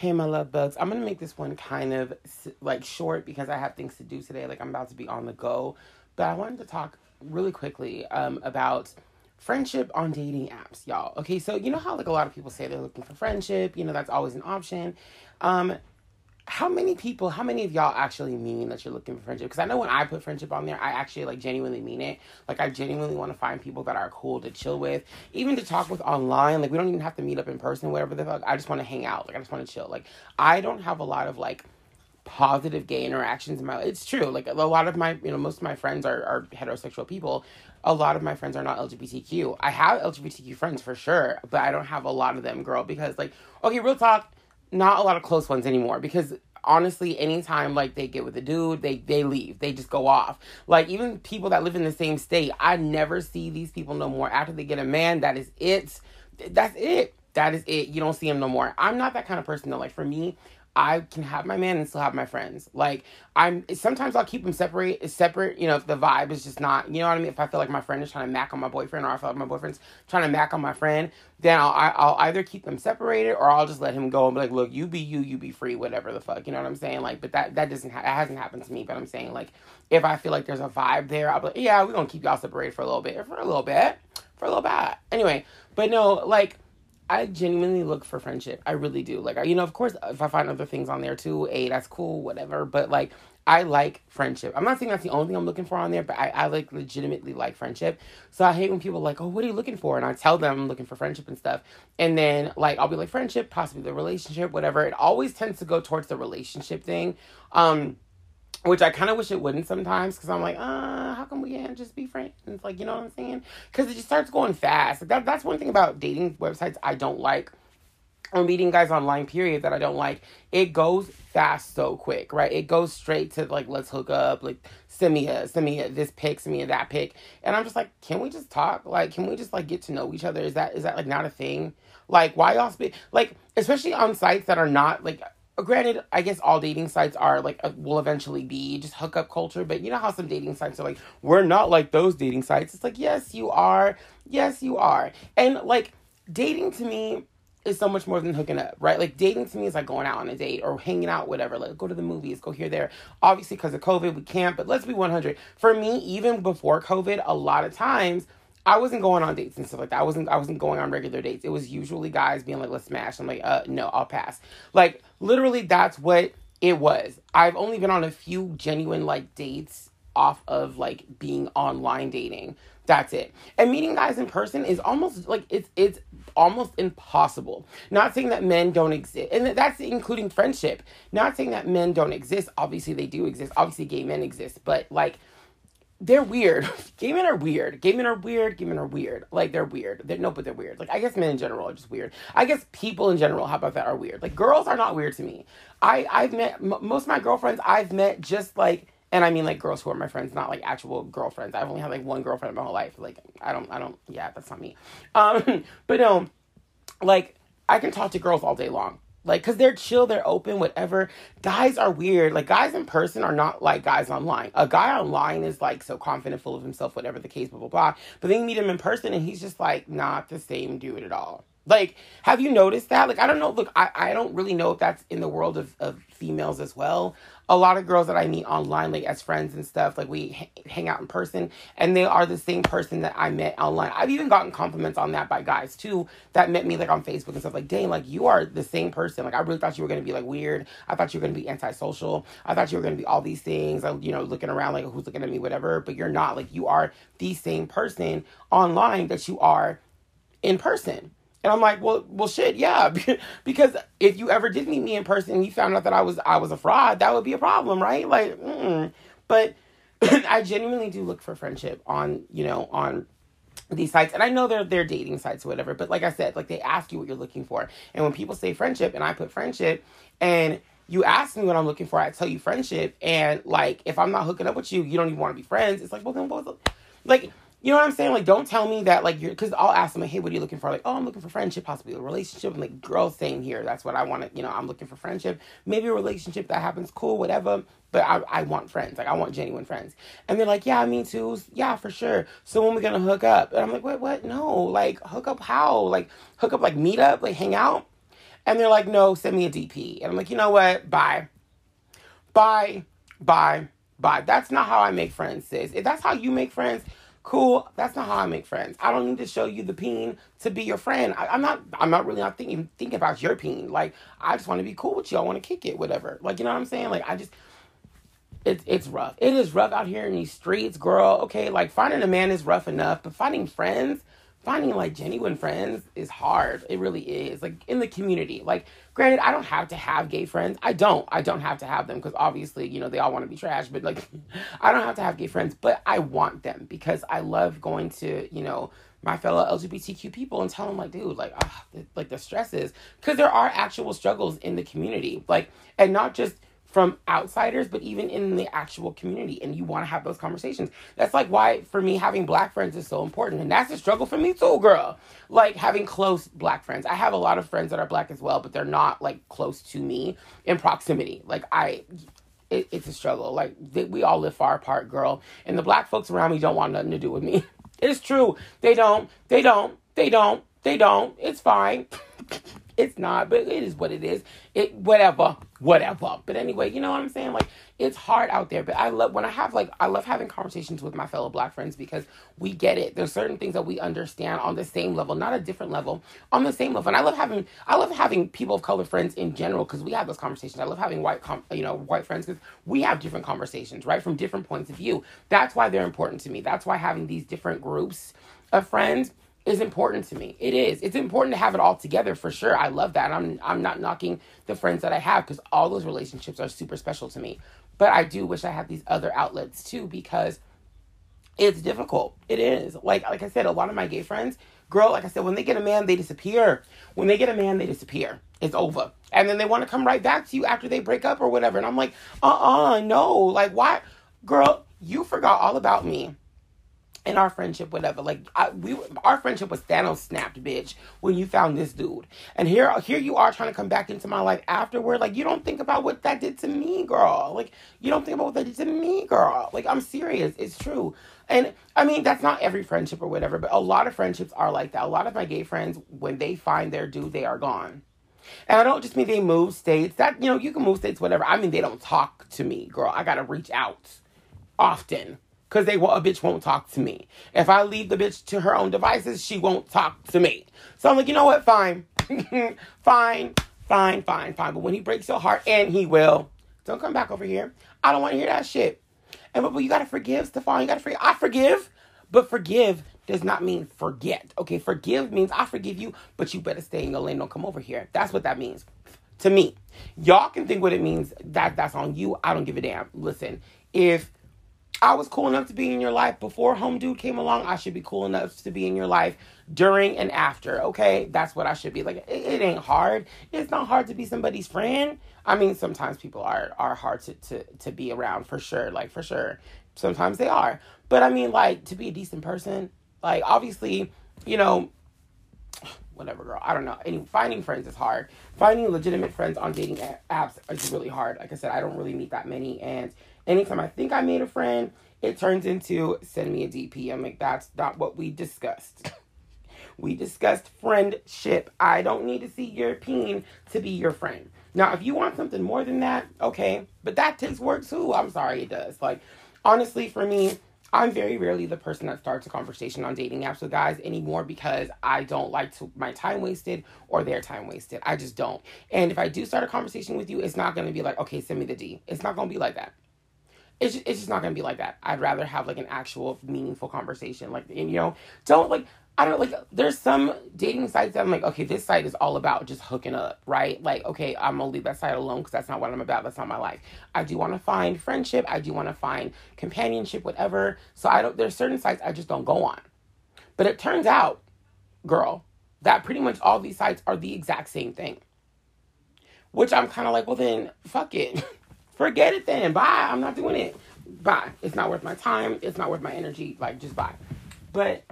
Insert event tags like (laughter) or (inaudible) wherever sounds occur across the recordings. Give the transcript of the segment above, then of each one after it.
Hey, my love bugs. I'm gonna make this one kind of like short because I have things to do today. Like I'm about to be on the go, but I wanted to talk really quickly um, about friendship on dating apps, y'all. Okay, so you know how like a lot of people say they're looking for friendship. You know that's always an option. Um, how many people, how many of y'all actually mean that you're looking for friendship? Because I know when I put friendship on there, I actually like genuinely mean it. Like I genuinely want to find people that are cool to chill with, even to talk with online. Like we don't even have to meet up in person, whatever the fuck. I just want to hang out. Like I just want to chill. Like I don't have a lot of like positive gay interactions in my life. it's true like a lot of my you know most of my friends are, are heterosexual people a lot of my friends are not lgbtq i have lgbtq friends for sure but i don't have a lot of them girl because like okay real talk not a lot of close ones anymore because honestly anytime like they get with a dude they they leave. They just go off. Like even people that live in the same state i never see these people no more. After they get a man that is it. That's it. That is it. You don't see them no more. I'm not that kind of person though. Like for me I can have my man and still have my friends. Like I'm sometimes I'll keep them separate separate, you know, if the vibe is just not, you know what I mean? If I feel like my friend is trying to mac on my boyfriend or I feel like my boyfriend's trying to mac on my friend, then I'll I'll either keep them separated or I'll just let him go and be like, "Look, you be you, you be free, whatever the fuck." You know what I'm saying? Like, but that that doesn't ha- that hasn't happened to me, but I'm saying like if I feel like there's a vibe there, I'll be like, "Yeah, we're going to keep y'all separated for a little bit, for a little bit, for a little bit." Anyway, but no, like I genuinely look for friendship. I really do. Like, you know, of course, if I find other things on there too, hey, that's cool, whatever. But like, I like friendship. I'm not saying that's the only thing I'm looking for on there, but I, I like legitimately like friendship. So I hate when people like, oh, what are you looking for? And I tell them I'm looking for friendship and stuff. And then like I'll be like friendship, possibly the relationship, whatever. It always tends to go towards the relationship thing. Um, which I kind of wish it wouldn't sometimes because I'm like, uh, how come we can't just be friends? Like, you know what I'm saying? Because it just starts going fast. Like that, that's one thing about dating websites I don't like. Or meeting guys online, period, that I don't like. It goes fast so quick, right? It goes straight to like, let's hook up, like, send me a, send me a, this pic, send me a, that pic. And I'm just like, can we just talk? Like, can we just like get to know each other? Is that, is that like not a thing? Like, why y'all speak? Like, especially on sites that are not like, granted, I guess all dating sites are like uh, will eventually be just hookup culture, but you know how some dating sites are like, we're not like those dating sites. It's like, yes, you are. Yes, you are. And like dating to me is so much more than hooking up, right? Like dating to me is like going out on a date or hanging out, whatever. Like go to the movies, go here, there. Obviously, because of COVID, we can't. But let's be one hundred. For me, even before COVID, a lot of times I wasn't going on dates and stuff like that. I wasn't I wasn't going on regular dates. It was usually guys being like, let's smash. I'm like, uh no, I'll pass. Like literally that's what it was. I've only been on a few genuine like dates off of like being online dating. That's it. And meeting guys in person is almost like it's it's almost impossible. Not saying that men don't exist. And that's including friendship. Not saying that men don't exist. Obviously they do exist. Obviously gay men exist, but like they're weird. (laughs) Gay men are weird. Gay men are weird. Gay men are weird. Like they're weird. They're no, but they're weird. Like I guess men in general are just weird. I guess people in general, how about that, are weird. Like girls are not weird to me. I I've met m- most of my girlfriends. I've met just like, and I mean like girls who are my friends, not like actual girlfriends. I've only had like one girlfriend in my whole life. Like I don't I don't yeah that's not me. Um, (laughs) but no, like I can talk to girls all day long. Like, cause they're chill, they're open, whatever. Guys are weird. Like, guys in person are not like guys online. A guy online is like so confident, full of himself, whatever the case, blah, blah, blah. But then you meet him in person and he's just like not the same dude at all. Like, have you noticed that? Like, I don't know. Look, I, I don't really know if that's in the world of, of females as well a lot of girls that I meet online, like as friends and stuff, like we h- hang out in person, and they are the same person that I met online. I've even gotten compliments on that by guys too that met me like on Facebook and stuff. Like, dang, like you are the same person. Like, I really thought you were gonna be like weird. I thought you were gonna be antisocial. I thought you were gonna be all these things. Like, you know, looking around like who's looking at me, whatever. But you're not. Like, you are the same person online that you are in person. And I'm like, well, well, shit, yeah, (laughs) because if you ever did meet me in person and you found out that I was I was a fraud, that would be a problem, right? Like, mm. but (clears throat) I genuinely do look for friendship on you know on these sites, and I know they're they're dating sites or whatever. But like I said, like they ask you what you're looking for, and when people say friendship, and I put friendship, and you ask me what I'm looking for, I tell you friendship, and like if I'm not hooking up with you, you don't even want to be friends. It's like, well, then both, like you know what I'm saying? Like, don't tell me that, like, you're, because I'll ask them, like, hey, what are you looking for? Like, oh, I'm looking for friendship, possibly a relationship. And, like, girls saying here, that's what I want to, you know, I'm looking for friendship. Maybe a relationship that happens, cool, whatever. But I, I want friends. Like, I want genuine friends. And they're like, yeah, me too. Yeah, for sure. So when we going to hook up? And I'm like, what, what? No. Like, hook up how? Like, hook up, like, meet up, like, hang out? And they're like, no, send me a DP. And I'm like, you know what? Bye. Bye. Bye. Bye. That's not how I make friends, sis. If that's how you make friends, cool. That's not how I make friends. I don't need to show you the peen to be your friend. I, am not. I'm not really not thinking thinking about your peen. Like I just want to be cool with you. I want to kick it, whatever. Like you know what I'm saying? Like I just. It's it's rough. It is rough out here in these streets, girl. Okay, like finding a man is rough enough, but finding friends, finding like genuine friends is hard. It really is. Like in the community. Like granted, I don't have to have gay friends. I don't. I don't have to have them because obviously, you know, they all want to be trash, but like (laughs) I don't have to have gay friends, but I want them because I love going to, you know, my fellow LGBTQ people and tell them like, dude, like, ah, like the stresses because there are actual struggles in the community. Like and not just from outsiders, but even in the actual community. And you want to have those conversations. That's like why, for me, having black friends is so important. And that's a struggle for me too, girl. Like having close black friends. I have a lot of friends that are black as well, but they're not like close to me in proximity. Like, I. It, it's a struggle. Like we all live far apart, girl, and the black folks around me don't want nothing to do with me. (laughs) It's true. They don't. They don't. They don't. They don't. It's fine. (laughs) It's not, but it is what it is. It whatever, whatever. But anyway, you know what I'm saying? Like it's hard out there, but I love when I have like I love having conversations with my fellow black friends because we get it. There's certain things that we understand on the same level, not a different level, on the same level. And I love having I love having people of color friends in general because we have those conversations. I love having white com- you know white friends because we have different conversations, right, from different points of view. That's why they're important to me. That's why having these different groups of friends is important to me. It is. It's important to have it all together for sure. I love that. I'm I'm not knocking the friends that I have because all those relationships are super special to me. But I do wish I had these other outlets too because it's difficult. It is. Like like I said, a lot of my gay friends, girl, like I said, when they get a man, they disappear. When they get a man, they disappear. It's over. And then they want to come right back to you after they break up or whatever. And I'm like, uh-uh, no. Like why girl, you forgot all about me in our friendship, whatever. Like I, we, our friendship was Thanos snapped, bitch. When you found this dude, and here, here you are trying to come back into my life afterward. Like you don't think about what that did to me, girl. Like you don't think about what that did to me, girl. Like I'm serious. It's true. And I mean, that's not every friendship or whatever, but a lot of friendships are like that. A lot of my gay friends, when they find their dude, they are gone. And I don't just mean they move states. That you know, you can move states, whatever. I mean, they don't talk to me, girl. I gotta reach out often because they a bitch won't talk to me. If I leave the bitch to her own devices, she won't talk to me. So I'm like, you know what? Fine, (laughs) fine, fine, fine, fine. But when he breaks your heart, and he will, don't come back over here. I don't want to hear that shit. And but, but you gotta forgive, Stefan. You gotta forgive. I forgive, but forgive does not mean forget. Okay, forgive means I forgive you, but you better stay in your lane. Don't come over here. That's what that means to me. Y'all can think what it means. That that's on you. I don't give a damn. Listen, if I was cool enough to be in your life before Home Dude came along. I should be cool enough to be in your life during and after. Okay, that's what I should be. Like it, it ain't hard. It's not hard to be somebody's friend. I mean, sometimes people are are hard to to to be around for sure. Like for sure, sometimes they are. But I mean, like to be a decent person. Like obviously, you know, whatever, girl. I don't know. Any finding friends is hard. Finding legitimate friends on dating apps is really hard. Like I said, I don't really meet that many, and anytime I think I made a friend, it turns into send me a DP. I'm like, that's not what we discussed. (laughs) we discussed friendship. I don't need to see your peen to be your friend. Now, if you want something more than that, okay, but that takes work too. I'm sorry, it does. Like, honestly, for me, I'm very rarely the person that starts a conversation on dating apps with guys anymore because I don't like to my time wasted or their time wasted. I just don't. And if I do start a conversation with you, it's not going to be like, okay, send me the D. It's not going to be like that it's it's just not gonna be like that. I'd rather have like an actual meaningful conversation. Like, and you know, don't like I don't like. There's some dating sites that I'm like, okay, this site is all about just hooking up, right? Like, okay, I'm gonna leave that site alone because that's not what I'm about. That's not my life. I do want to find friendship. I do want to find companionship, whatever. So I don't. There's certain sites I just don't go on. But it turns out, girl, that pretty much all these sites are the exact same thing. Which I'm kind of like, well then, fuck it. (laughs) Forget it then. Bye. I'm not doing it. Bye. It's not worth my time. It's not worth my energy. Like, just bye. But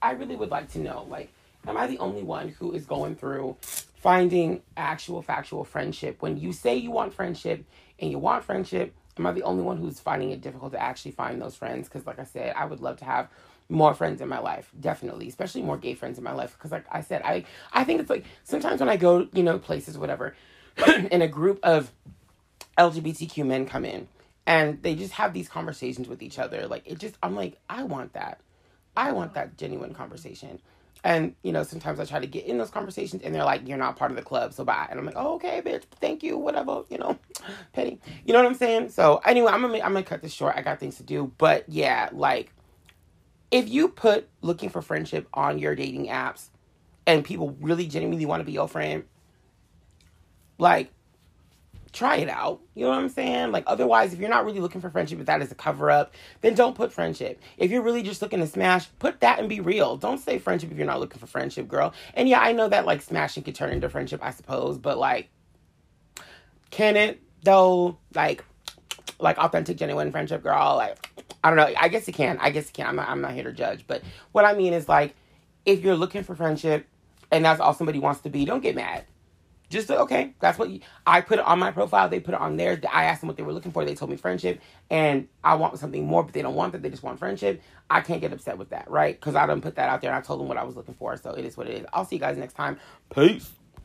I really would like to know, like, am I the only one who is going through finding actual factual friendship? When you say you want friendship and you want friendship, am I the only one who's finding it difficult to actually find those friends? Because, like I said, I would love to have more friends in my life, definitely, especially more gay friends in my life. Because, like I said, I I think it's like sometimes when I go, you know, places, whatever, (clears throat) in a group of LGBTQ men come in and they just have these conversations with each other. Like it just, I'm like, I want that. I want that genuine conversation. And, you know, sometimes I try to get in those conversations and they're like, you're not part of the club, so bye. And I'm like, oh, okay, bitch, thank you, whatever, you know, (laughs) petty. You know what I'm saying? So anyway, I'm gonna, I'm gonna cut this short. I got things to do. But yeah, like, if you put looking for friendship on your dating apps and people really genuinely want to be your friend, like, try it out. You know what I'm saying? Like, otherwise, if you're not really looking for friendship, if that is a cover up, then don't put friendship. If you're really just looking to smash, put that and be real. Don't say friendship if you're not looking for friendship, girl. And yeah, I know that like smashing could turn into friendship, I suppose, but like, can it though? Like, like authentic, genuine friendship, girl. Like, I don't know. I guess it can. I guess it can. I'm not, I'm not here to judge, but what I mean is like, if you're looking for friendship and that's all somebody wants to be, don't get mad just okay, that's what you, I put it on my profile. They put it on theirs. I asked them what they were looking for. They told me friendship, and I want something more, but they don't want that. They just want friendship. I can't get upset with that, right? Because I didn't put that out there. and I told them what I was looking for. So it is what it is. I'll see you guys next time. Peace.